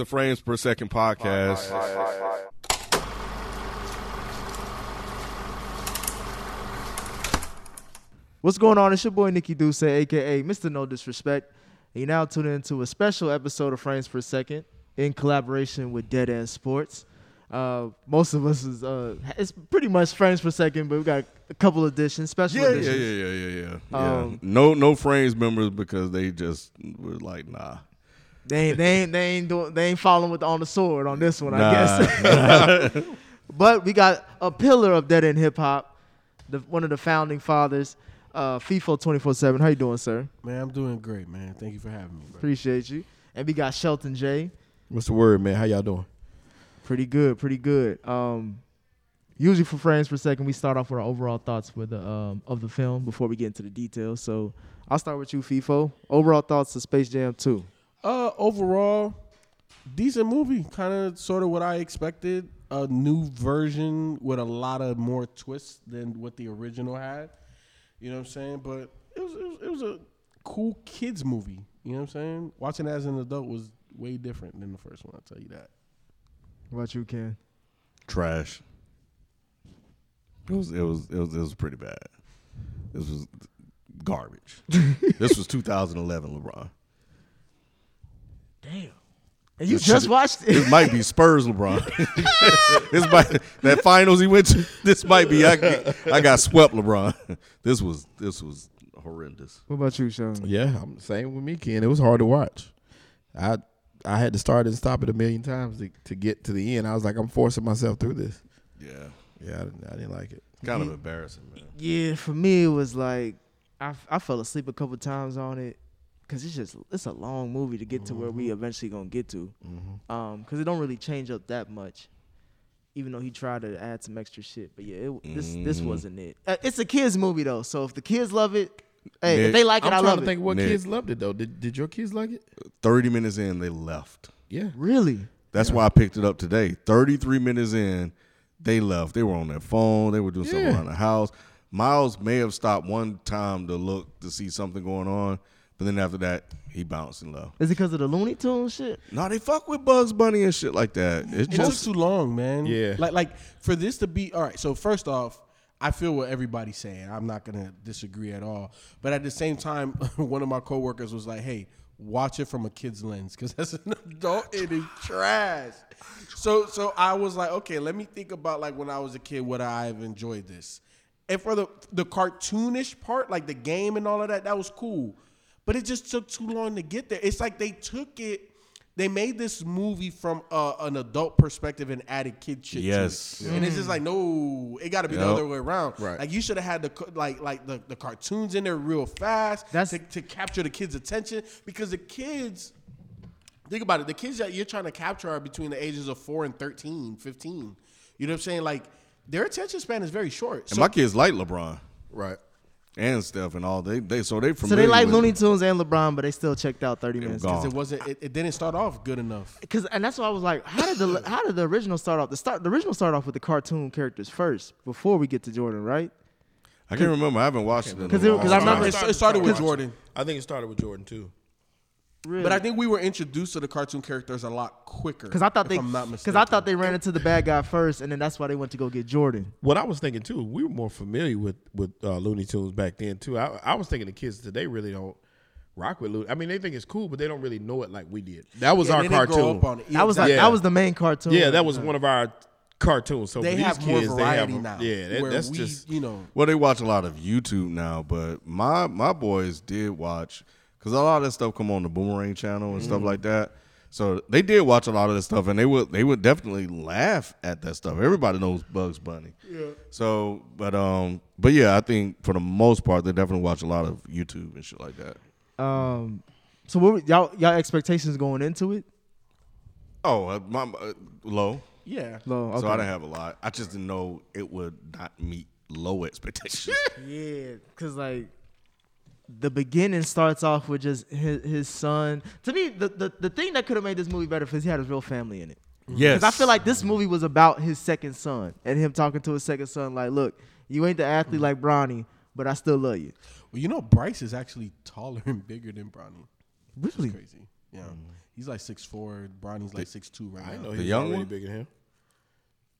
The Frames Per Second podcast. What's going on? It's your boy Nikki Duce, aka Mr. No Disrespect. And you now tune into a special episode of Frames Per Second in collaboration with Dead End Sports. Uh, most of us is uh, it's pretty much Frames Per Second, but we got a couple editions, special Yeah, yeah, editions. yeah, yeah, yeah, yeah. yeah. Um, no, no Frames members because they just were like, nah. They ain't, they ain't, they ain't doing, they ain't following with on the sword on this one, I Nah, guess. but we got a pillar of Dead End Hip Hop, the one of the founding fathers, uh, FIFO twenty four seven. How you doing, sir? Man, I'm doing great, man. Thank you for having me, bro. Appreciate you. And we got Shelton J. What's the word, man? How y'all doing? Pretty good, pretty good. Um, usually for frames per second, we start off with our overall thoughts with the um of the film before we get into the details. So I'll start with you, FIFO. Overall thoughts of Space Jam 2. Uh, overall, decent movie. Kind of, sort of what I expected. A new version with a lot of more twists than what the original had. You know what I'm saying? But it was, it was, it was a cool kids movie. You know what I'm saying? Watching it as an adult was way different than the first one. I'll tell you that. What about you, Ken? trash. It was, it was, it was, it was pretty bad. This was garbage. this was 2011, LeBron. Damn. And you This just shit- watched it. This might be Spurs, LeBron. this might that finals he went to. This might be. I, I got swept, LeBron. This was this was horrendous. What about you, Sean? Yeah, I'm the same with me, Ken. It was hard to watch. I I had to start and stop it a million times to, to get to the end. I was like, I'm forcing myself through this. Yeah, Yeah, I didn't, I didn't like it. It's kind of embarrassing, man. Yeah, for me it was like I I fell asleep a couple times on it because it's just it's a long movie to get to where we eventually gonna get to. Um, because it don't really change up that much, even though he tried to add some extra shit. But yeah, it, this this Mhm. wasn't it. Uh, it's a kids movie though, so if the kids love it, hey, Nick, if they like it, I'm I trying love to it. think what Nick. kids loved it though. Did did your kids like it? Thirty minutes in, they left. Yeah. Really? That's why I picked it up today. Thirty-three minutes in, they left. They were on their phone. They were doing something Yeah. around the house. Miles may have stopped one time to look to see something going on, but then after that, he bounced and left. Is it because of the Looney Tunes shit? No, they fuck with Bugs Bunny and shit like that. It's It took just too long, man. Yeah. Like like for this to be all right. So first off, I feel what everybody's saying. I'm not gonna disagree at all. But at the same time, one of my coworkers was like, "Hey, watch it from a kid's lens, because as an adult, it is trash." So so I was like, okay, let me think about like when I was a kid, would I have enjoyed this? And for the the cartoonish part, like the game and all of that, that was cool. But it just took too long to get there. It's like they took it they made this movie from uh, an adult perspective and added kid shit. Yes. to it. and it's just like no, it got to be the other way around. Right. Like you should have had the like like the, the cartoons in there real fast That's- to, to capture the kids' attention because the kids. Think about it. The kids that you're trying to capture are between the ages of 4 and 13, 15. You know what I'm saying? Like their attention span is very short. and So my kids like LeBron Right. And Steph and all. They they so they So they like with Looney. Tunes and LeBron, but they still checked out 30 minutes. because it wasn't it, it didn't start off good enough. Cause and that's why I was like, how did the how did the original start off? The start the original start off with the cartoon characters first before we get to Jordan, right? I can't remember. I haven't watched it. in a 'Cause it- 'cause I remember time. It, it started with Jordan. I think it started with Jordan too. Really? But I think we were introduced to the cartoon characters a lot quicker. Because I thought they, because. I thought they ran into the bad guy first, and then that's why they went to go get Jordan. What I was thinking too, we were more familiar with with uh, Looney Tunes back then too. I, I was thinking the kids today really don't rock with Looney. I mean, they think it's cool, but they don't really know it like we did. That was Yeah, our they grow cartoon. up on it. That was like Yeah. that was the main cartoon. Yeah, that was one of our cartoons. So They for these have more kids, variety they have, now. Yeah, that, that's we, just you know. Well, they watch a lot of YouTube now, but my my boys did watch because a lot of that stuff come on the Boomerang channel and Mm. stuff like that. So they did watch a lot of this stuff, and they would they would definitely laugh at that stuff. Everybody knows Bugs Bunny. Yeah. So, but um, but yeah, I think for the most part, they definitely watch a lot of YouTube and shit like that. Um, So what were y'all y'all expectations going into it? Oh, uh, my, uh, low. Yeah. Low. Okay. So I didn't have a lot. I just didn't know it would not meet low expectations. Yeah, cause like the beginning starts off with just his, his son. To me, the, the, the thing that could have made this movie better is he had his real family in it. yes. Because I feel like this movie was about his second son and him talking to his second son, like, look, you ain't the athlete like Bronny, but I still love you. Well, you know, Bryce is actually taller and bigger than Bronny. Which is Really? crazy. Yeah. He's like six four. Bronny's like six two right I didn't now. know he The young already one? bigger than him.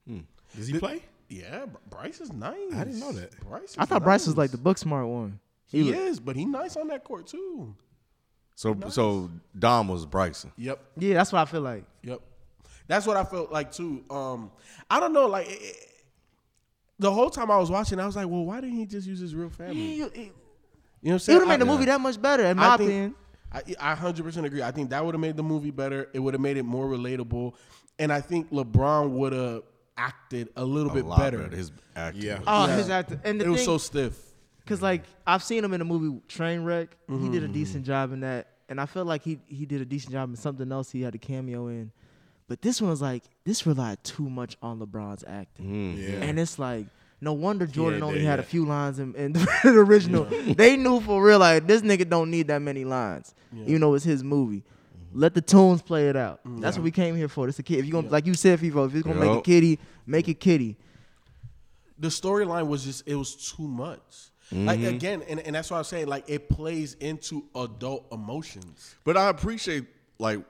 Hmm. Does he play? Yeah, Bryce is nice. I didn't know that. Bryce. I is thought Bryce was like the book smart one. He, look- is, but he nice on that court too. so so Dom was Bryson. Yep. Yeah, that's what I feel like. Yep. That's what I felt like too. Um, I don't know, like it, it- the whole time I was watching, I was like, well, why didn't he just use his real family? It You know what I'm would have made the I- movie that much better, in I my think- opinion. I, I 100% agree. I think that would have made the movie better. It would have made it more relatable, and I think LeBron would have acted a little A bit lot better. His acting. Yeah. Oh, Yeah. his actor. And the it was so stiff. Cause like I've seen him in the movie Trainwreck. He Mm-hmm. did a mm-hmm. decent job in that, and I feel like he he did a decent job in something else. He had a cameo in, but this one was like this relied too much on LeBron's acting, mm, Yeah. and it's like no wonder Jordan ain't only had a few lines in, in the original. They knew for real like this nigga don't need that many lines, even though it's his movie. Mm-hmm. Let the tunes play it out. Mm, That's what we came here for. This a kid. If you gonna like you said, FIFO, if you're gonna make a kitty, make it kitty. the storyline was just it was too much. Like mm-hmm. again, and, and that's what I'm saying. Like it plays into adult emotions. But I appreciate like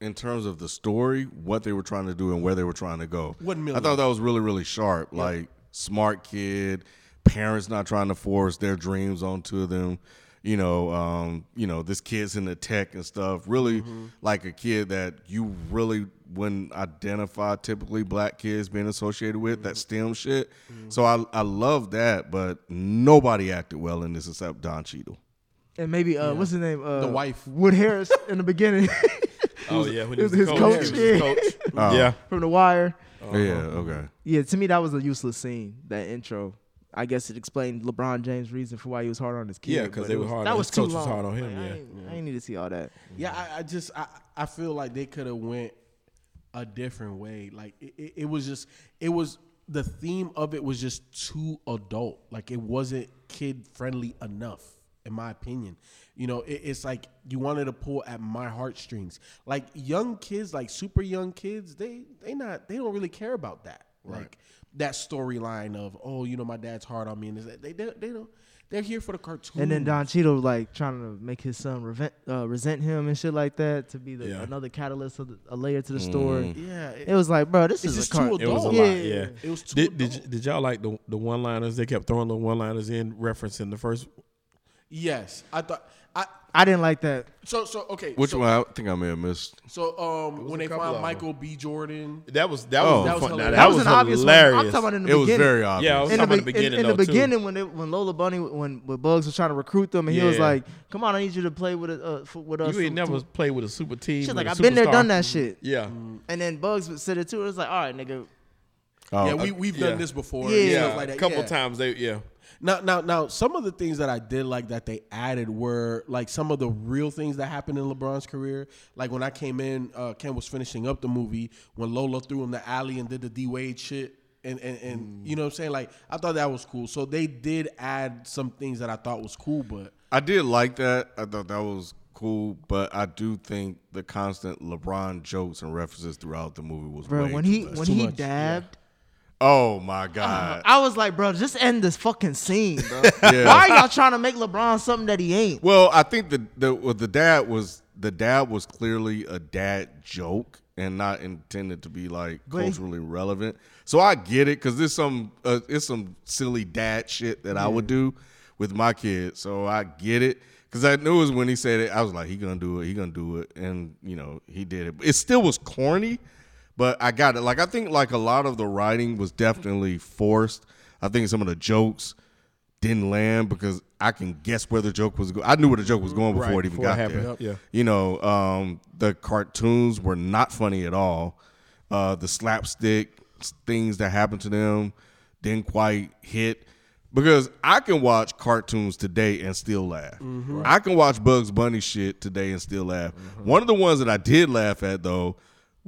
in terms of the story, what they were trying to do and where they were trying to go. One I thought that was really, really sharp. Like smart kid, parents not trying to force their dreams onto them. You know, um, you know, this kid's in the tech and stuff. Really like a kid that you really wouldn't identify typically black kids being associated with, that STEM shit. So I I love that, but nobody acted well in this except Don Cheadle. And maybe uh, what's his name? Uh, The wife. Wood Harris in the beginning. Oh yeah, when he was was his coach, coach. he was yeah. coach. Oh. Yeah. from The Wire. Yeah, okay. Yeah, to me that was a useless scene. That intro. I guess it explained LeBron James' reason for why he was hard on his kid. Yeah, because they were hard That on- was his too coach was hard on him, Like, I yeah. I ain't need to see all that. Yeah, I, I just I, I feel like they could have went a different way. Like it, it, it was just it was the theme of it was just too adult. Like it wasn't kid friendly enough, in my opinion. You know, it, it's like you wanted to pull at my heartstrings. Like young kids, like super young kids, they they not they don't really care about that. Like that storyline of oh, you know, my dad's hard on me, and this- they they, they don't. They're here for the cartoon. And then Don Cheadle like trying to make his son revent, uh, resent him and shit like that to be the, Yeah. another catalyst of the, a layer to the story. yeah, It was like, bro, this is just a car- too It was a adult. lot. Yeah. Yeah. It was too Did did, y- did y'all like the the one liners? They kept throwing the one liners in referencing the first. Yes, I thought I. I didn't like that. So so okay. Which so, one? I think I may have missed. So um, when they couple found Michael B. Jordan, That was that Oh. was That was fun. Now, hilarious. that, That, was, was, an obvious hilarious. one. I'm talking about in the beginning. It was very obvious. Yeah, I was in the, about the beginning in, in though, the too. beginning when they, when Lola Bunny when, when Bugs was trying to recruit them and he was like, "Come on, I need you to play with, a, uh, f- with us." You ain't to- never to-" played with a super team. She's like, "I've been there, done that shit." Yeah, And then Bugs would said it too. It was like, "All right, nigga, Oh, yeah, we we've yeah. done this before. Yeah. yeah. stuff like a couple yeah. times they yeah. Now, now, now, some of the things that I did like that they added were like some of the real things that happened in LeBron's career. Like when I came in, uh, Ken was finishing up the movie when Lola threw him the alley and did the D Wade shit. And, and, and you know what I'm saying? Like, I thought that was cool. So they did add some things that I thought was cool, but I did like that. I thought that was cool, but I do think the constant LeBron jokes and references throughout the movie was bro." way When too he much. when too he much, dabbed, Oh my god! I was like, "Bro, just end this fucking scene, bro. Yeah. Why are y'all trying to make LeBron something that he ain't?" Well, I think the the well, the dad was the dad was clearly a dad joke and not intended to be like But he- culturally relevant. So I get it because there's some uh, it's some silly dad shit that I would do with my kids. So I get it because I knew it was when he said it. I was like, he gonna do it. He gonna do it, and you know he did it. It still was corny, but I got it. Like I think like a lot of the writing was definitely forced. I think some of the jokes didn't land because I can guess where the joke was going. I knew where the joke was going before Right, it even before it got happened. there. Yeah. You know, um, the cartoons were not funny at all. Uh, the slapstick things that happened to them didn't quite hit. Because I can watch cartoons today and still laugh. Mm-hmm. I can watch Bugs Bunny shit today and still laugh. One of the ones that I did laugh at though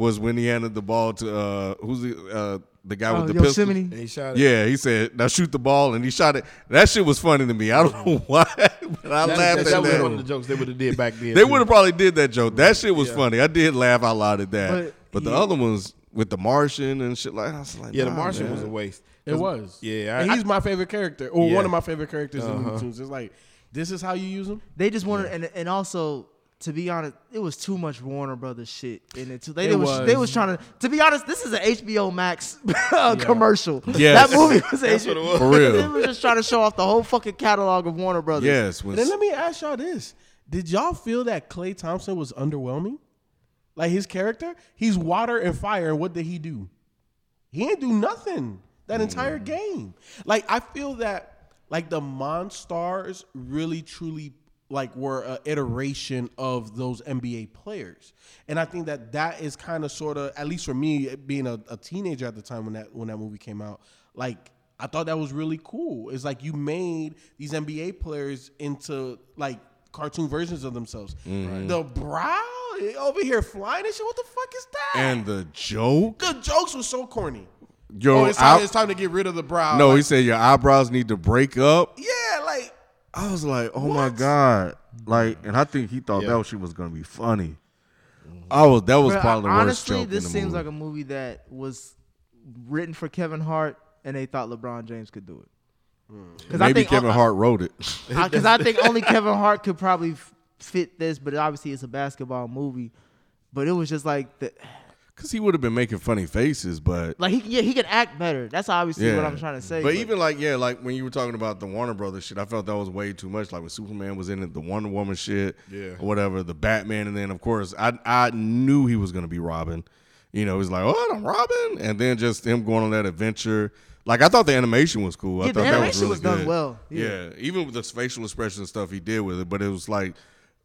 was when he handed the ball to uh who's the uh the guy Oh, with the pistol. Yosemite. And he shot it. Yeah, he said, "Now shoot the ball," and he shot it. That shit was funny to me. I don't know why, but I That, laughed that, at that That was one of the jokes they would have did back then. They would have probably did that joke. That shit was funny. I did laugh out loud at that. But But, the he- other ones with the Martian and shit like, I was like, Yeah, the Martian man. was a waste. It was. Yeah, I- and he's I- my favorite character, or Yeah. one of my favorite characters in Uh-huh. Looney Tunes. It's like this is how you use them. They just wanted, and and also to be honest, it was too much Warner Brothers shit in it too. They, It they was, they was. was trying to. To be honest, this is an HBO Max uh, commercial. Yes. that movie was That's what it HBO. was. For real. They were just trying to show off the whole fucking catalog of Warner Brothers. Yes, when And then let me ask y'all this: Did y'all feel that Klay Thompson was underwhelming? Like his character, he's water and fire, and what did he do? He didn't do nothing that entire game. Like I feel that like the Monstars really truly like were an iteration of those NBA players, and I think that that is kind of sort of at least for me being a, a teenager at the time when that when that movie came out, like. I thought that was really cool. It's like you made these NBA players into like cartoon versions of themselves. Mm-hmm. The brow eh, over here flying and shit. What the fuck is that? and the joke. the jokes were so corny. Yo, oh, it's time, I- it's time to get rid of the brow. no, Like, he said your eyebrows need to break up. yeah, like I was like, oh my god, like, mm. and I think he thought Yeah. that shit was gonna be funny. Mm. I was that was But probably the worst honestly, joke this in the seems movie. like a movie that was written for Kevin Hart, and they thought LeBron James could do it. Mm. Because think Kevin Hart wrote it. Uh, because I think only Kevin Hart could probably f- fit this, but obviously it's a basketball movie. But it was just like the Cause he would have been making funny faces, but like he yeah he can act better. That's obviously yeah. what I'm trying to say. But even like yeah, like when you were talking about the Warner Brothers shit, I felt that was way too much. Like when Superman was in it, the Wonder Woman shit, Yeah. or whatever, the Batman, and then of course I I knew he was gonna be Robin. You know, he's like, oh, I'm Robin, and then just him going on that adventure. Like I thought the animation was cool. I Yeah, the thought that was animation really was done good. well. Yeah. Yeah. even with the facial expression stuff he did with it, but it was like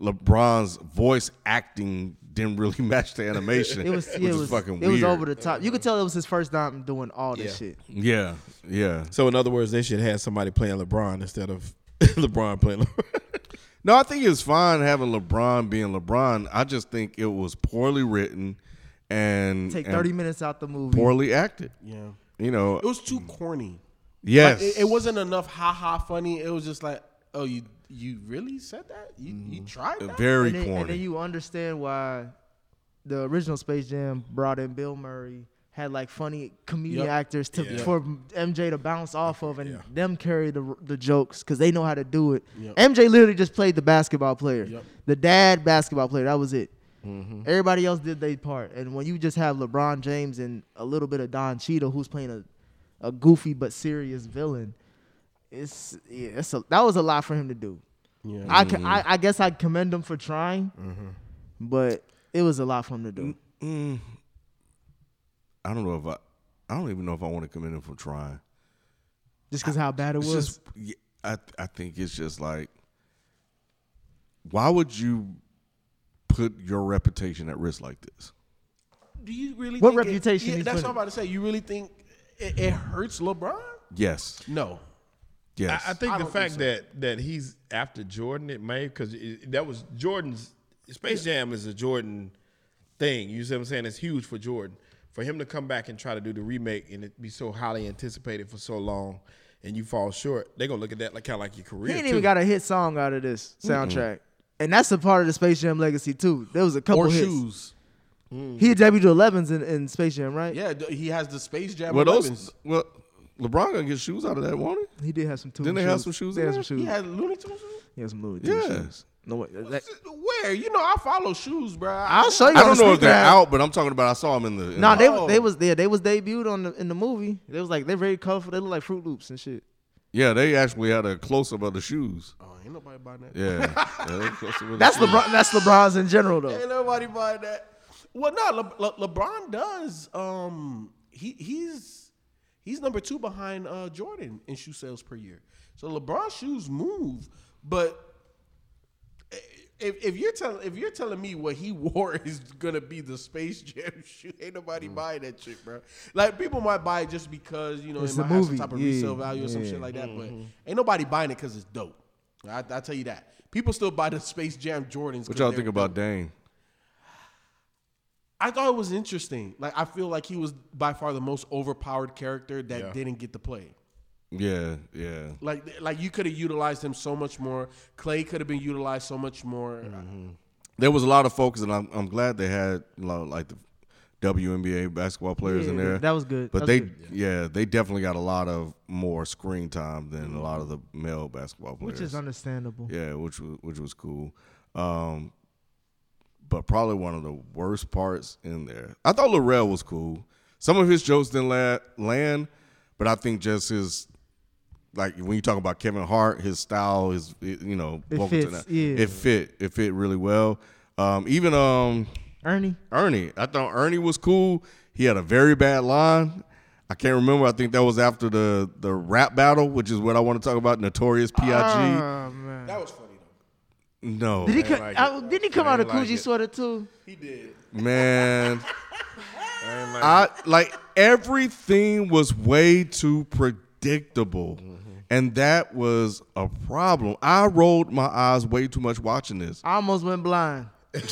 LeBron's voice acting didn't really match the animation. it was which yeah, it is was fucking weird. it weird. was over the top. You could tell it was his first time doing all this Yeah. shit. Yeah, yeah. So in other words, they should have somebody playing LeBron instead of LeBron playing. LeBron. No, I think it's fine having LeBron being LeBron. I just think it was poorly written and Take and 30 minutes out the movie. poorly acted. yeah, You know, it was too corny. yes, Like, it, it wasn't enough ha ha funny. It was just like, oh, you you really said that? You you tried that? very and then, corny. and then you understand why the original Space Jam brought in Bill Murray, had like funny comedian Yep. actors to Yeah. for MJ to bounce off of, and Yeah. them carry the the jokes because they know how to do it. Yep. MJ literally just played the basketball player, Yep. the dad basketball player. That was it. Mm-hmm. Everybody else did their part, and when you just have LeBron James and a little bit of Don Cheadle, who's playing a a goofy but serious villain, it's yeah, it's a, that was a lot for him to do. Yeah. I, can, mm-hmm. I I guess I commend him for trying, mm-hmm. but it was a lot for him to do. Mm, mm, I don't know if I. I don't even know if I want to commend him for trying. Just because how bad it was. just, yeah, I I think it's just like, why would you put your reputation at risk like this? Do you really? What think it- reputation yeah, he's that's what I'm about to say. You really think it, it hurts LeBron? Yes, No. Yes. I, I think I the fact think that that he's after Jordan, it may because that was Jordan's Space Jam is a Jordan thing. You see what I'm saying? It's huge for Jordan. For him to come back and try to do the remake and it be so highly anticipated for so long, and you fall short, they're gonna look at that like kind of like your career. He ain't too. even got a hit song out of this soundtrack, and that's a part of the Space Jam legacy too. There was a couple Or hits. shoes. He debuted to 11s in, in Space Jam, right? Yeah, he has the Space Jam. well, 11s. those well, LeBron gonna get shoes out of that, won't he? He did have some two. Didn't they have some shoes They in had some shoes. He had Looney Tunes. He had some Louis Vuitton Yeah. shoes. No way. That, Where? You know, I follow shoes, bro. I'll show you. I don't know if they're app. out, but I'm talking about. I saw them in the. in Nah, the- they Oh. they was there. They was debuted on the in the movie. They was like they're very colorful. They look like Fruit Loops and shit. yeah, they actually had a close up of the shoes. Oh, ain't nobody buying that. Yeah, yeah they close-up of the That's shoes. LeBron. That's LeBron's in general though. Ain't nobody buying that. Well, no, Le- Le- LeBron does. Um, he he's he's number two behind uh, Jordan in shoe sales per year. So LeBron's shoes move, but if, if you're telling if you're telling me what he wore is gonna be the Space Jam shoe, ain't nobody Mm. buying that shit, bro. Like people might buy it just because you know It's it might a have movie, some type of yeah, resale value or some shit like that. Mm-hmm. But ain't nobody buying it because it's dope. I, I tell you that. People still buy the Space Jam Jordans. What y'all they're think about dope. Dame? I thought it was interesting. Like I feel like he was by far the most overpowered character that Yeah. didn't get to play. Yeah, yeah. Like like you could have utilized him so much more. Klay could have been utilized so much more. Mm-hmm. There was a lot of focus, and I'm, I'm glad they had you know, like the WNBA basketball players in there. that was good. But was they, good. yeah, they definitely got a lot of more screen time than a lot of the male basketball players. which is understandable. Yeah, which was which was cool. Um, but probably one of the worst parts in there. I thought Lil Rel was cool. Some of his jokes didn't la- land, but I think just his like when you talk about Kevin Hart, his style, his it- you know, It vocal fits, tonight, yeah. it fit, it fit really well. Um, even um, Ernie, Ernie, I thought Ernie was cool. He had a very bad line. I can't remember. I think that was after the the rap battle, which is what I want to talk about. Notorious P.I.G. Oh man. That was funny though. No, Did he? I Co- like it. didn't he come I out of ain't like Coogi it. sweater too? He did. man. I like I like everything was way too predictable. Mm-hmm. And that was a problem. I rolled my eyes way too much watching this. I almost went blind.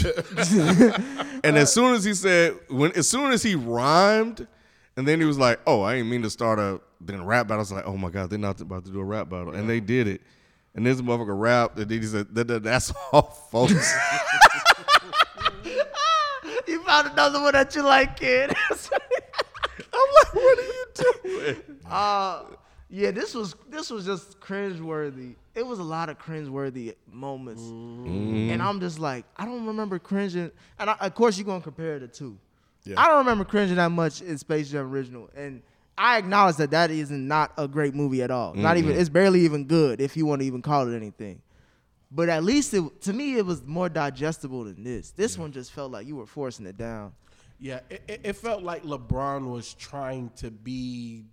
And as soon as he said, when as soon as he rhymed, and then he was like, "Oh, I didn't mean to start a then rap battle." I was like, "Oh my god, they're not about to do a rap battle," and they did it. And this motherfucker rap, and then he said, "That- that- "That's all, folks." You found another one that you like, kid. I'm like, "What are you doing?" uh, yeah, this was this was just cringeworthy. It was a lot of cringeworthy moments, and I'm just like, I don't remember cringing. And I, of course, you're gonna compare the two. I don't remember cringing that much in Space Jam original, and I acknowledge that that is not a great movie at all. Not even it's barely even good if you want to even call it anything. But at least it, to me, it was more digestible than this. This one just felt like you were forcing it down. Yeah, it, it- it felt like LeBron was trying to be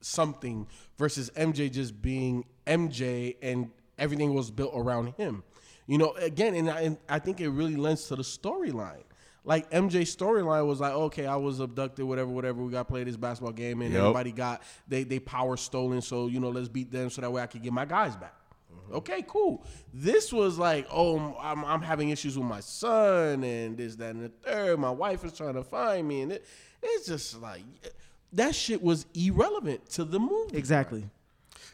something versus MJ just being MJ and everything was built around him. You know, again, and I, and I think it really lends to the storyline. Like MJ's storyline was like, okay, I was abducted, whatever, whatever. We got to play this basketball game, and Yep. everybody got they they power stolen. So you know, let's beat them so that way I could get my guys back. Mm-hmm. Okay, cool. This was like, oh, I'm, I'm having issues with my son and this, that, and the third. My wife is trying to find me, and it, it's just like that shit was irrelevant to the movie. Exactly.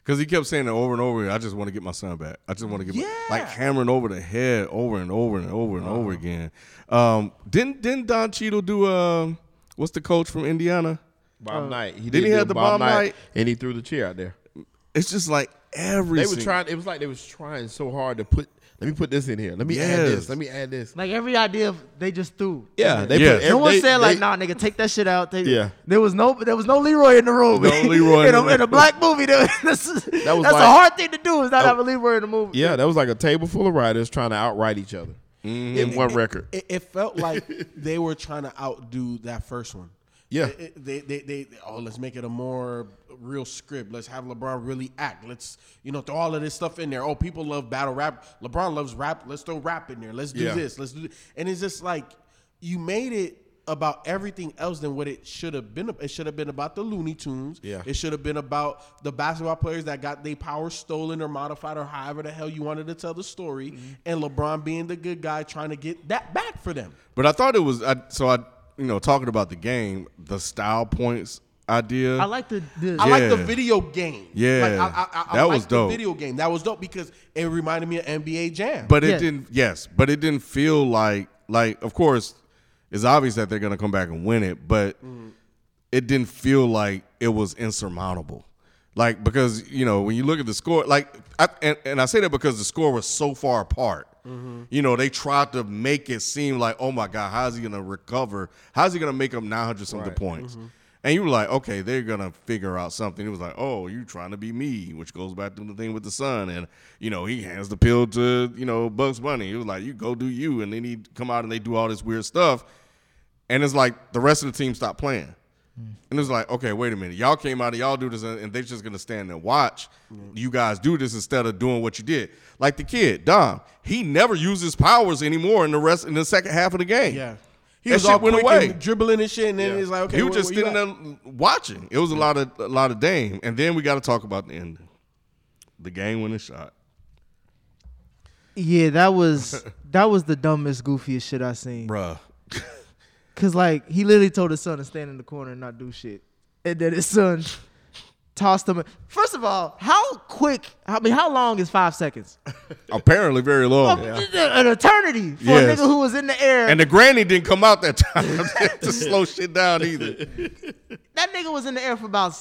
Because he kept saying it over and over. I just want to get my son back. I just want to get my, like hammering over the head over and over and over and over again. Um, didn't didn't Don Cheadle do um what's the coach from Indiana? Bob Knight. He Didn't he have the Bob Knight? and he threw the chair out there. It's just like every They were trying. It was like they was trying so hard to put. Let me put this in here. Let me add Yes. this. Let me add this. Like every idea they just threw. Yeah, they Yeah. put. No one they- said like, they- "Nah, nigga, take that shit out." Take, Yeah. There was no, there was no Leroy in the room. No Leroy in, in a, in a room. black movie. That, that's was that's like- a hard thing to do. Is not have a Leroy in the movie. Yeah, that was like a table full of writers trying to outright each other mm-hmm. in one record. It, it felt like they were trying to outdo that first one. Yeah. It- it- they, they, they, oh, let's make it a more real script. Let's have LeBron really act. Let's, you know, throw all of this stuff in there. Oh, people love battle rap. LeBron loves rap. Let's throw rap in there. Let's do Yeah. this. Let's do. And it's just like you made it about everything else than what it should have been. It should have been about the Looney Tunes. Yeah. It should have been about the basketball players that got their power stolen or modified or however the hell you wanted to tell the story. Mm-hmm. And LeBron being the good guy trying to get that back for them. But I thought it was I, so I you know talking about the game, the style points idea. I like the. the I like the Yeah. video game. Yeah. like, I, I, I, I That like was the dope. video game. That was dope because it reminded me of NBA Jam. but it Yeah. didn't. Yes, but it didn't feel like like. Of course, it's obvious that they're gonna come back and win it, but mm-hmm. it didn't feel like it was insurmountable. Like because you know when you look at the score, like I, and, and I say that because the score was so far apart. You know they tried to make it seem like oh my god, how's he gonna recover? How's he gonna make up nine hundred something points? Mm-hmm. And you were like, okay, they're gonna figure out something. It was like, oh, you trying to be me, which goes back to the thing with the son. And you know he hands the pill to you know Bugs Bunny. He was like, you go do you, and then he come out and they do all this weird stuff. And it's like the rest of the team stopped playing. Mm. And it was like, okay, wait a minute. Y'all came out and y'all do this, and and they're just gonna stand and watch you guys do this instead of doing what you did. Like the kid, Dom, he never uses powers anymore in the rest in the second half of the game. Yeah. He That was shit all went quick away. and dribbling and shit, and then Yeah. he's like, okay, he was just what you sitting there watching. It was a lot of a lot of Dame, and then we got to talk about the ending, the game winning shot. Yeah, that was that was the dumbest, goofiest shit I seen. Bruh. Cause like he literally told his son to stand in the corner and not do shit, and then his son tossed him. First of all, how quick? I mean, how long is five seconds? Apparently very long. An eternity for Yes. a nigga who was in the air. And the granny didn't come out that time to slow shit down either. that nigga was in the air for about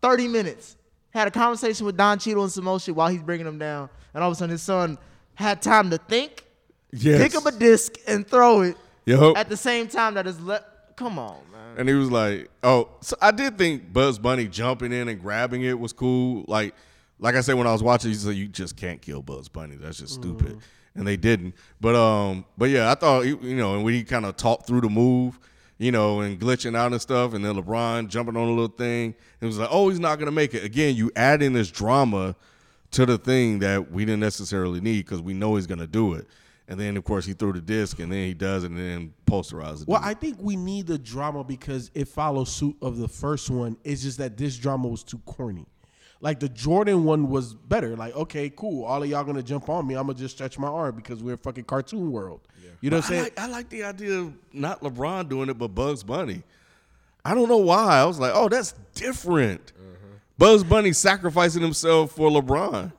thirty minutes. Had a conversation with Don Cheadle and some more shit while he's bringing him down, and all of a sudden his son had time to think, Yes. pick up a disc, and throw it Yo. at the same time that his le- Come on, man. And he was like, "Oh, so I did think Bugs Bunny jumping in and grabbing it was cool. Like, like I said when I was watching, he said you just can't kill Bugs Bunny. That's just stupid." And they didn't. But um, but yeah, I thought he- you know, and when he kind of talked through the move, you know, and glitching out and stuff, and then LeBron jumping on a little thing, it was like, oh, he's not gonna make it. Again, you add in this drama to the thing that we didn't necessarily need because we know he's gonna do it. And then of course he threw the disc, and then he does, it and then posterized it. Well, I think we need the drama because it follows suit of the first one. It's just that this drama was too corny. Like the Jordan one was better. Like, okay, cool. All of y'all gonna jump on me. I'm gonna just stretch my arm because we're a fucking cartoon world. Yeah. You know what I'm I saying? like, I like the idea of not LeBron doing it, but Bugs Bunny. I don't know why. I was like, oh, that's different. Uh-huh. Bugs Bunny sacrificing himself for LeBron.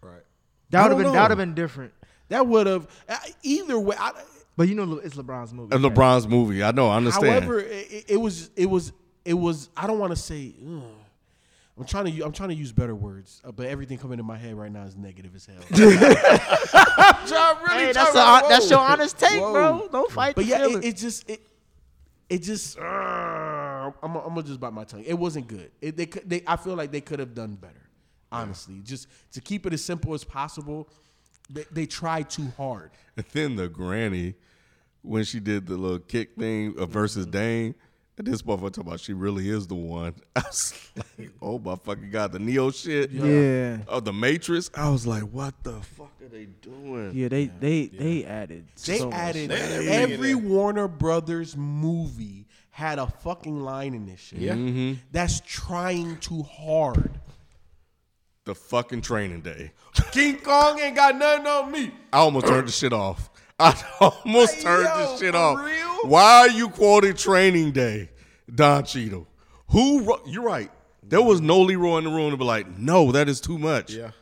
Right. That would have been know. that would have been different. That would have either way. I, But you know, it's LeBron's movie. And LeBron's movie. I know, I understand. However, it, it was it was it was. I don't want to say. ugh. I'm trying to u- I'm trying to use better words, uh, but everything coming in my head right now is negative as hell. I'm trying- really Hey, trying that's to- a, that's your honest take, Whoa. bro. Don't fight. But yeah, it, it just it it just. Uh, I'm I'm gonna just bite my tongue. It wasn't good. It, they could they I feel like they could have done better. Honestly, just to keep it as simple as possible. They, they tried too hard. And then the granny, when she did the little kick thing uh, versus Dame, and this motherfucker talking about she really is the one. I was like, oh my fucking god, the Neo shit. Yeah. Oh, the Matrix. I was like, what the fuck are they doing? yeah, they they they added. They so much. added They added everything in every. Warner Brothers movie had a fucking line in this shit. Yeah. Mm-hmm. That's trying too hard. The fucking training day. King Kong ain't got nothing on me. I almost turned the shit off. I almost Hey, turned yo, the shit for off. real? Why are you quoting Training Day, Don Cheadle? Who? You're right. There was no Leroy in the room to be like, no, that is too much. Yeah.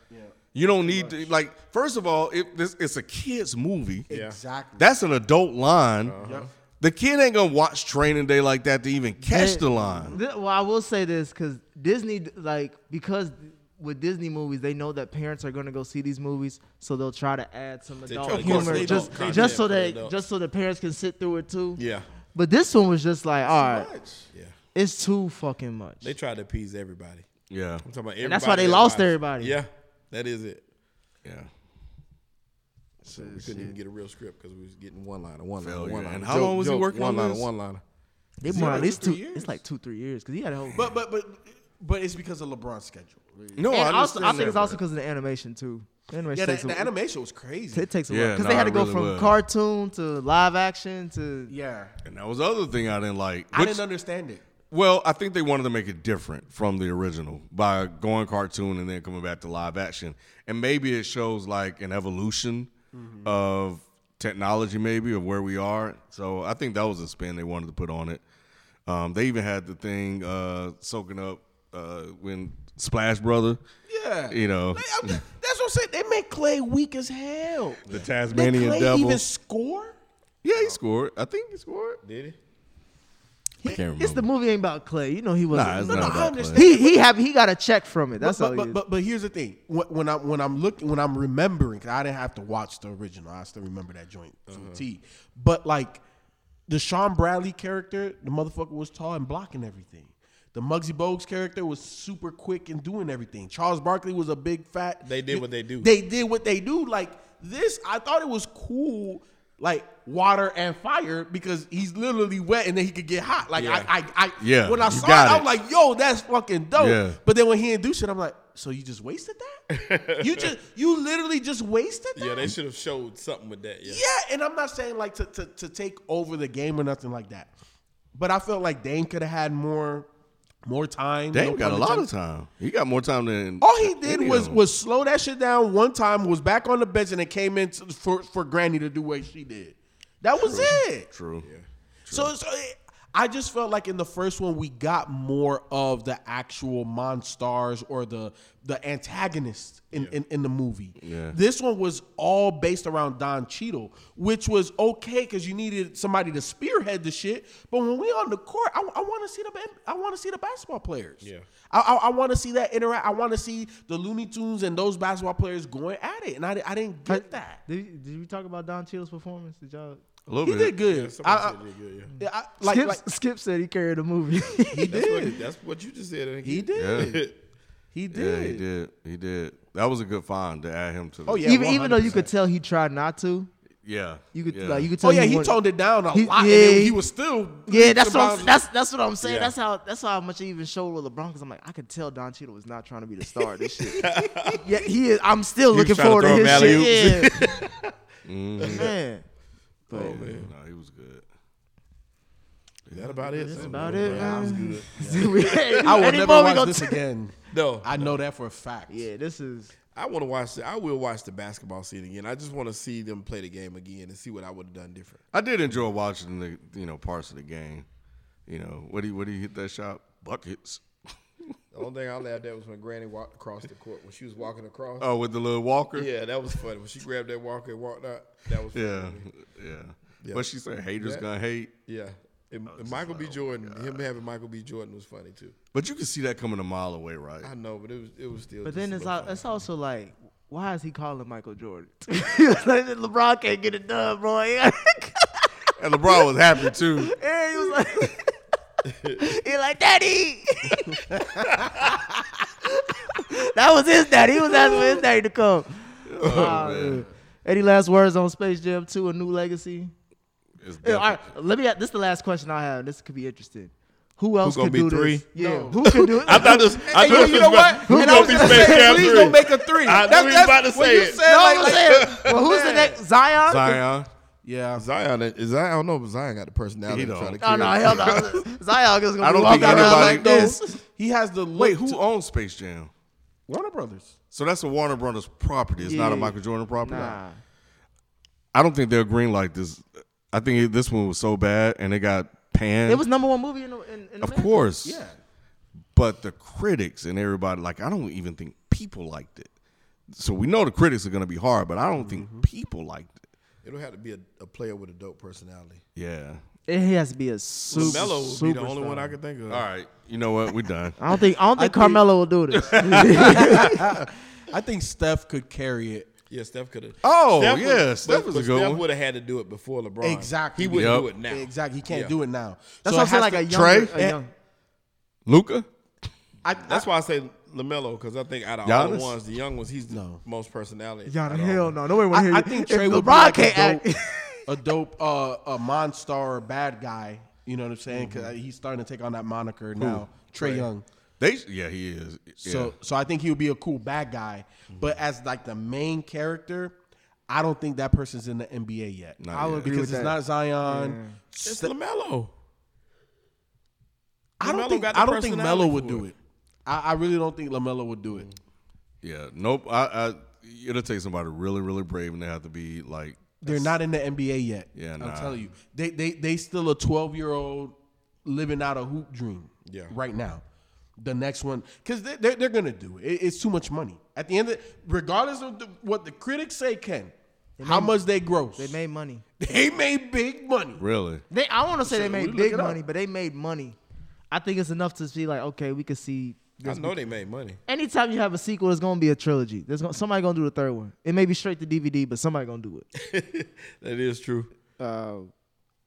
You don't need to like. First of all, if this it's a kids movie, Yeah. Exactly. that's an adult line. Uh-huh. Yep. The kid ain't gonna watch Training Day like that to even catch They- the line. Th- well, I will say this because Disney, like, because with Disney movies, they know that parents are going to go see these movies, so they'll try to add some They adult try humor, create just adult just so that adults. just so the parents can sit through it too. Yeah. But this one was just like, all right, Yeah. it's too fucking much. They tried to appease everybody. Yeah, I'm talking about And that's why they everybody lost everybody. Yeah. That is it. yeah. So we couldn't even get a real script because we was getting one liner, one liner, one liner. And how long was he working one on liner, this? One liner. they Zero more at least two. years? It's like two three years because he had a whole. But but but but it's because of LeBron's schedule. No, and I also, I understand think it's that, also but- because of the animation too. The animation Yeah, the, takes a, the animation was crazy. It takes a Yeah, while because no, they had to it go really from was. cartoon to live action to Yeah, And that was the other thing I didn't like. I which- didn't understand it. Well, I think they wanted to make it different from the original by going cartoon and then coming back to live action. And maybe it shows like an evolution of technology, maybe, of where we are. So I think that was a spin they wanted to put on it. Um, they even had the thing uh, soaking up uh, when Splash Brother, Yeah, you know, They- I'm that's what I'm saying. They make Klay weak as hell. the Did Tasmanian Klay Devil. even score? yeah, he scored. I think he scored. Did he? I can't remember. it's the movie ain't about Klay. You know he wasn't. Nah, it's No, not no, I understand. Klay. he he have he got a check from it. That's but, all. but, he but, is. but but here's the thing. When, when I'm when I'm looking when I'm remembering, cause I didn't have to watch the original. I still remember that joint to a T. But like the Shawn Bradley character, the motherfucker was tall and blocking everything. The Muggsy Bogues character was super quick and doing everything. Charles Barkley was a big fat. They did what they do. They did what they do. Like this, I thought it was cool like water and fire because he's literally wet and then he could get hot. Like Yeah. I, I, I Yeah, When I you saw it, got I'm like, yo, that's fucking dope. Yeah. But then when he didn't do shit, I'm like, so you just wasted that? you just, you literally just wasted that? Yeah, they should have showed something with that. Yeah. Yeah, and I'm not saying like to, to, to take over the game or nothing like that. But I felt like Dame could have had more more time. Dame no got a lot of time. He got more time than All he did was was slow that shit down one time, was back on the bench, and it came in for for Granny to do what she did. That was it. true. So, so it- I just felt like in the first one we got more of the actual monstars or the the antagonists in, in, in the movie. Yeah. This one was all based around Don Cheadle, which was okay because you needed somebody to spearhead the shit. But when we on the court, I, want to see the I want to see the basketball players. Yeah. I, I, I want to see that interact. I want to see the Looney Tunes and those basketball players going at it, and I, I didn't get that. Did, did we talk about Don Cheadle's performance? Did y'all? A little He bit. did good. Somebody I- said they good, yeah. I- I- like, Skip, like Skip said he carried the movie. he That's what, did. that's what you just said. I. He did. Yeah. He Yeah, did. he did. He did. That was a good find to add him to. The, Oh, yeah. even even though you could tell he tried not to. yeah. You could yeah. like you could oh, tell. Oh yeah, he wanted- toned it down a He- lot. yeah, and he- he was still. Yeah, that's what I'm, that's that's what I'm saying. Yeah. That's how that's how much he even showed with LeBron. Because I'm like, I could tell Don Cheadle was not trying to be the star of this shit. yeah, he is. I'm still He looking trying to forward to, his him shit. alley-oops. Yeah. Mm-hmm. Man, Oh, but Oh man, no, he was good. Is that about it? that's son? about it, That was man. good. We- I will any never more we watch this t- again. No, I know that for a fact. Yeah, this is. I want to watch. The, I will watch the basketball scene again. I just want to see them play the game again and see what I would have done different. I did enjoy watching the you know parts of the game. You know what he what he hit that shot buckets. The only thing I laughed at was when Granny walked across the court when she was walking across. Oh, with the little walker. Yeah, that was funny. When she grabbed that walker and walked out, that was funny. yeah, yeah. Yeah. But she said haters Yeah. gonna hate. Yeah. And, oh, and Michael B. Oh Jordan, him having Michael B. Jordan was funny too. But you can see that coming a mile away, right? I know, but it was it was still. But then it's little it's also like, why is he calling Michael Jordan? like, LeBron can't get it done, bro. And LeBron was happy too. he was like, he like, Daddy. that was his daddy. He was asking for his daddy to come. Ah, man. Any last words on Space Jam 2, A New Legacy? Yeah, all right, let me. This is the last question I have. This could be interesting. Who else gonna could be do three? this? Yeah, No. who could do it? I thought this. I Hey, thought yo, this you know what? Who And gonna was be Space say, Jam please three? don't make a three. I knew That's- he that's about to say it. said, No, like- I'm like- saying. Well, who's the next? Zion. Zion. Yeah. Zion is Zion. I don't know if Zion got the personality He to try don't. to Oh kill. no, hell no. Zion is gonna don't be walking think around anybody- like this. He has the look Wait, who to- owns Space Jam? Warner Brothers. So that's a Warner Brothers property. It's not a Yeah. Michael Jordan property. Nah. I don't think they're green like this. I think this one was so bad and it got panned. It was number one movie in, the, in, in of America. course. Yeah. But the critics and everybody, like, I don't even think people liked it. So we know the critics are going to be hard, but I don't Mm-hmm. think people liked it. It'll have to be a, a player with a dope personality. Yeah. It has to be a super. LaMelo would be the only superstar. one I could think of. All right. You know what? We're done. I don't think I don't think think- Carmelo will do this. I think Steph could carry it. Yeah, Steph could have. Oh, yeah, Steph was a good Steph would have had to do it before LeBron. Exactly. He wouldn't Yep. do it now. Exactly. He can't Yeah. do it now. That's So what I'm it saying. Like a to- younger, Trae? a young. Luka? I, That's why I say Lamelo because I think out of Giannis? all the ones, the young ones, he's the No. most personality. Yeah, out of hell all. no. Nobody want to hear I, I you. think If Trae would be LeBron like can't a dope, act. a dope, uh, a monster or a bad guy. You know what I'm saying? Because he's starting to take on that moniker now. Trae Young. They, yeah, he is. Yeah. So, so I think he would be a cool bad guy. But as like the main character, I don't think that person's in the NBA yet. Not I would yet. agree because it's that. not Zion. It's Ste- Lamelo. I don't LaMelo think got the I don't think personality Melo would for do it. it. I, I really don't think Lamelo would do it. yeah. Nope. I, I, it'll take somebody really, really brave and they have to be like, They're not in the NBA yet. Yeah, I'm nah. telling you, they they they still a 12 year old living out a hoop dream. Yeah. right now. The next one, because they, they're they're gonna do it. It- It's too much money. At the end, of regardless of the, what the critics say, Ken, how much they gross? They made money. they made big money. really? They, I want to say they So, we made big it up. money, but they made money. I think it's enough to see like, okay, we could see. I This know they made money. Anytime you have a sequel, it's gonna be a trilogy. There's gonna, somebody gonna do the third one. It may be straight to DVD, but somebody gonna do it. That is true. Uh,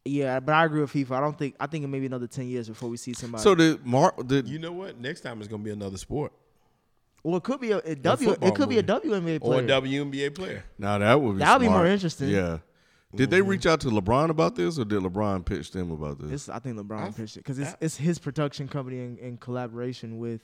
yeah, but I agree with FIFA. I don't think. I think it may be another ten years before we see somebody. So did Mark, did, You know what? Next time it's gonna be another sport well, it could be a, a W. It could be a movie. WNBA or player. a WNBA player. now that would be That would be more interesting. Yeah. Did they reach out to LeBron about this, or did LeBron pitch them about this? It's, I think LeBron I- pitched it because it's I- it's his production company in, in collaboration with.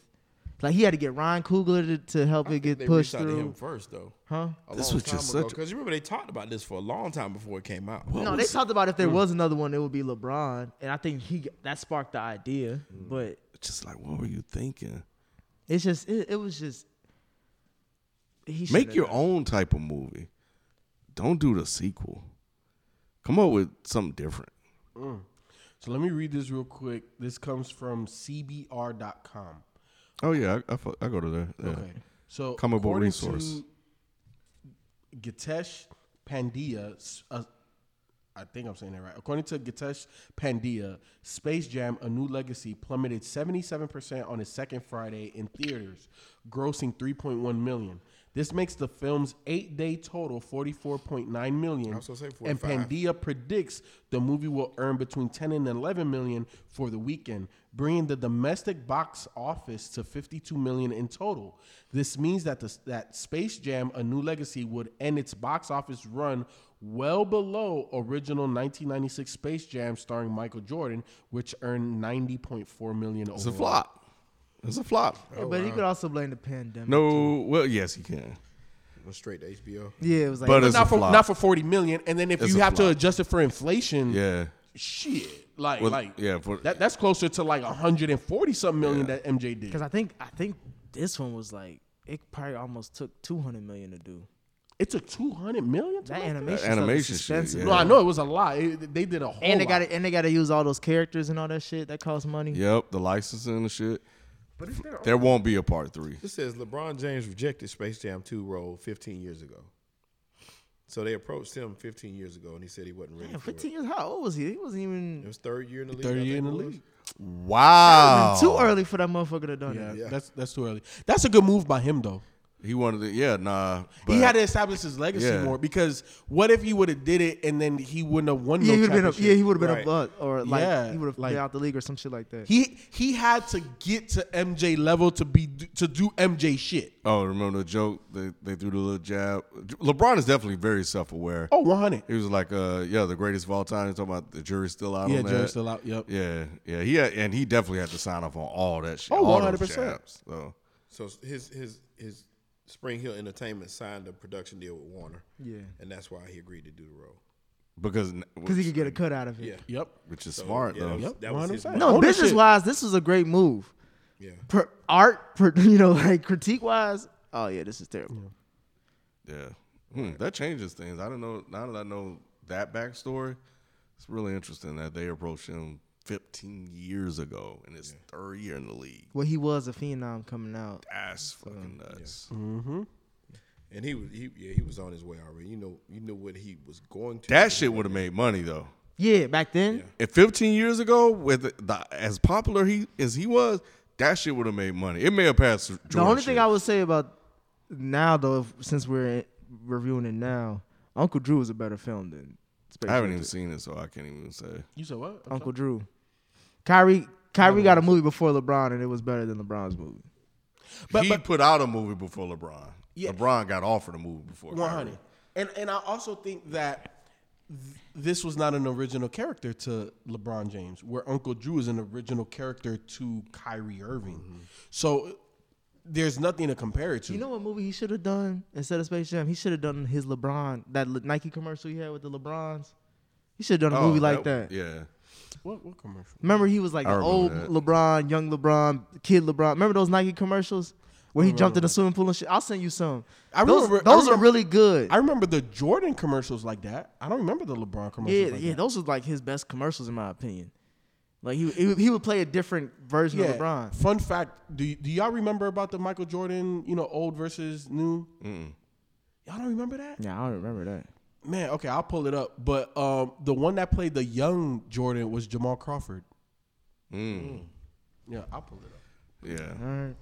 Like he had to get Ryan Coogler to, to help I it think get they pushed reached out to him first though. huh? A This was time just ago. such because you remember they talked about this for a long time before it came out. no, they talked about if there hmm. was another one, it would be LeBron, and I think he that sparked the idea. Hmm. But just like, what were you thinking? it's just it, it was just he Make your done own type of movie. Don't do the sequel. Come up with something different. Mm. So let me read this real quick. This comes from CBR.com. Oh yeah, I, I, fu- I go to there. Yeah. Okay. So Comic book according resource. to Gitesh Pandya, uh, I think I'm saying that right. According to Gitesh Pandya, Space Jam: A New Legacy plummeted 77% on its second Friday in theaters, grossing 3.1 million. This makes the film's eight-day total 44.9 million. I was gonna say and 45. Pandya predicts the movie will earn between 10 and 11 million for the weekend, bringing the domestic box office to 52 million in total. This means that the, that Space Jam: A New Legacy would end its box office run well below original 1996 Space Jam starring Michael Jordan, which earned 90.4 million It's a overall. Flop. It's a flop. Yeah, but he could also blame the pandemic. No, well, yes, he can. Went straight to HBO. Yeah, it was like But it's a Not for flop. not for 40 million, and then if It's you a have to flop. adjust it for inflation, Yeah, shit, like Well, like yeah, for- that that's closer to like 140 something million that MJ did. because I think I think this one was like it probably almost took two hundred million to do. It took 200 million. To That make animation, stuff animation is shit, expensive. yeah. No, I know it was a lot. It- they did a whole. And they lot. got to and they got to use all those characters and all that shit that costs money. yep. The licensing and shit. But it's their There won't be a part three. This says LeBron James rejected Space Jam 2 role 15 years ago. So they approached him 15 years ago, and he said he wasn't ready Damn, for it. 15 years. How old was he? He wasn't even. It even was third year in the league. third year in the think league. Wow. too early for that motherfucker to done Yeah, that. Yeah. that's that's too early. That's a good move by him though. He wanted to. Yeah, nah. he had to establish his legacy Yeah. more because what if he would have did it and then he wouldn't have won Yeah, no he would have been. A, championship? yeah, he would have been Right. a butt, or like Yeah, he would have like- been out the league or some shit like that. He he had to get to MJ level to be to do MJ shit. Oh, remember the joke? They they threw the little jab. LeBron is definitely very self aware. Oh, 100. He was like, uh, yeah, the greatest of all time. He's talking about the jury's still out Yeah, on that. Jerry's still out. Yep. Yeah, yeah. He had, and he definitely had to sign off on all that shit. Oh, all those 100%. jabs, So So his his his Spring Hill Entertainment signed a production deal with Warner. Yeah. And that's why he agreed to do the role. because because he could get a cut out of it. Yeah. Yep. which is So, smart yeah, though. that was- Yep, that was his No, business wise, this was a great move. Yeah. Per art, per, you know, like critique wise. Oh yeah, this is terrible. Yeah, hmm, that changes things. I don't know. Now that I know that backstory, it's really interesting that they approached him 15 years ago in his third year in the league. Well, he was a phenom coming out. That's fucking nuts. Mm-hmm. And he was he yeah, he was on his way already. You know you know what he was going to That shit would have made money though. Yeah, back then. If 15 years ago, with the, as popular he as he was, that shit would have made money. It may have passed. Jordan The only shit. thing I would say about now, though, if, since we're reviewing it now, Uncle Drew is a better film than Space I haven't Jam even seen it, so I can't even say. You said what? I'm Uncle Drew. Kyrie, Kyrie got a movie before LeBron, and it was better than LeBron's movie. But- he but- put out a movie before LeBron. Yeah. LeBron got offered a movie before. One hundred. And and I also think that th- this was not an original character to LeBron James, where Uncle Drew is an original character to Kyrie Irving. Mm-hmm. So there's nothing to compare it to. You know what movie he should have done instead of Space Jam? He should have done his LeBron, that Le- Nike commercial he had with the LeBrons. He should have done a Oh, movie like that. Yeah. What what commercial? Remember, he was like I the remember old that. LeBron, young LeBron, kid LeBron. Remember those Nike commercials where he jumped in the swimming pool and shit? I'll send you some. I those remember- I those are really good. I remember the Jordan commercials like that. I don't remember the LeBron commercials. yeah, like yeah, that. those was like his best commercials in my opinion. Like he he, would- he would play a different version of LeBron. Fun fact: Do y- do y'all remember about the Michael Jordan? You know, old versus new. Y'all don't remember that? Yeah, I don't remember that. Man, okay, I'll pull it up. But um, the one that played the young Jordan was Jamal Crawford. Mm. Yeah, I'll pull it up. Yeah. All right.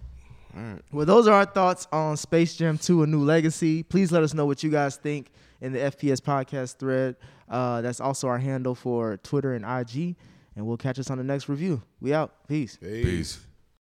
All right. Well, those are our thoughts on Space Jam 2: A New Legacy. Please let us know what you guys think in the FPS podcast thread. Uh, that's also our handle for Twitter and IG. And we'll catch us on the next review. We out. Peace. Peace.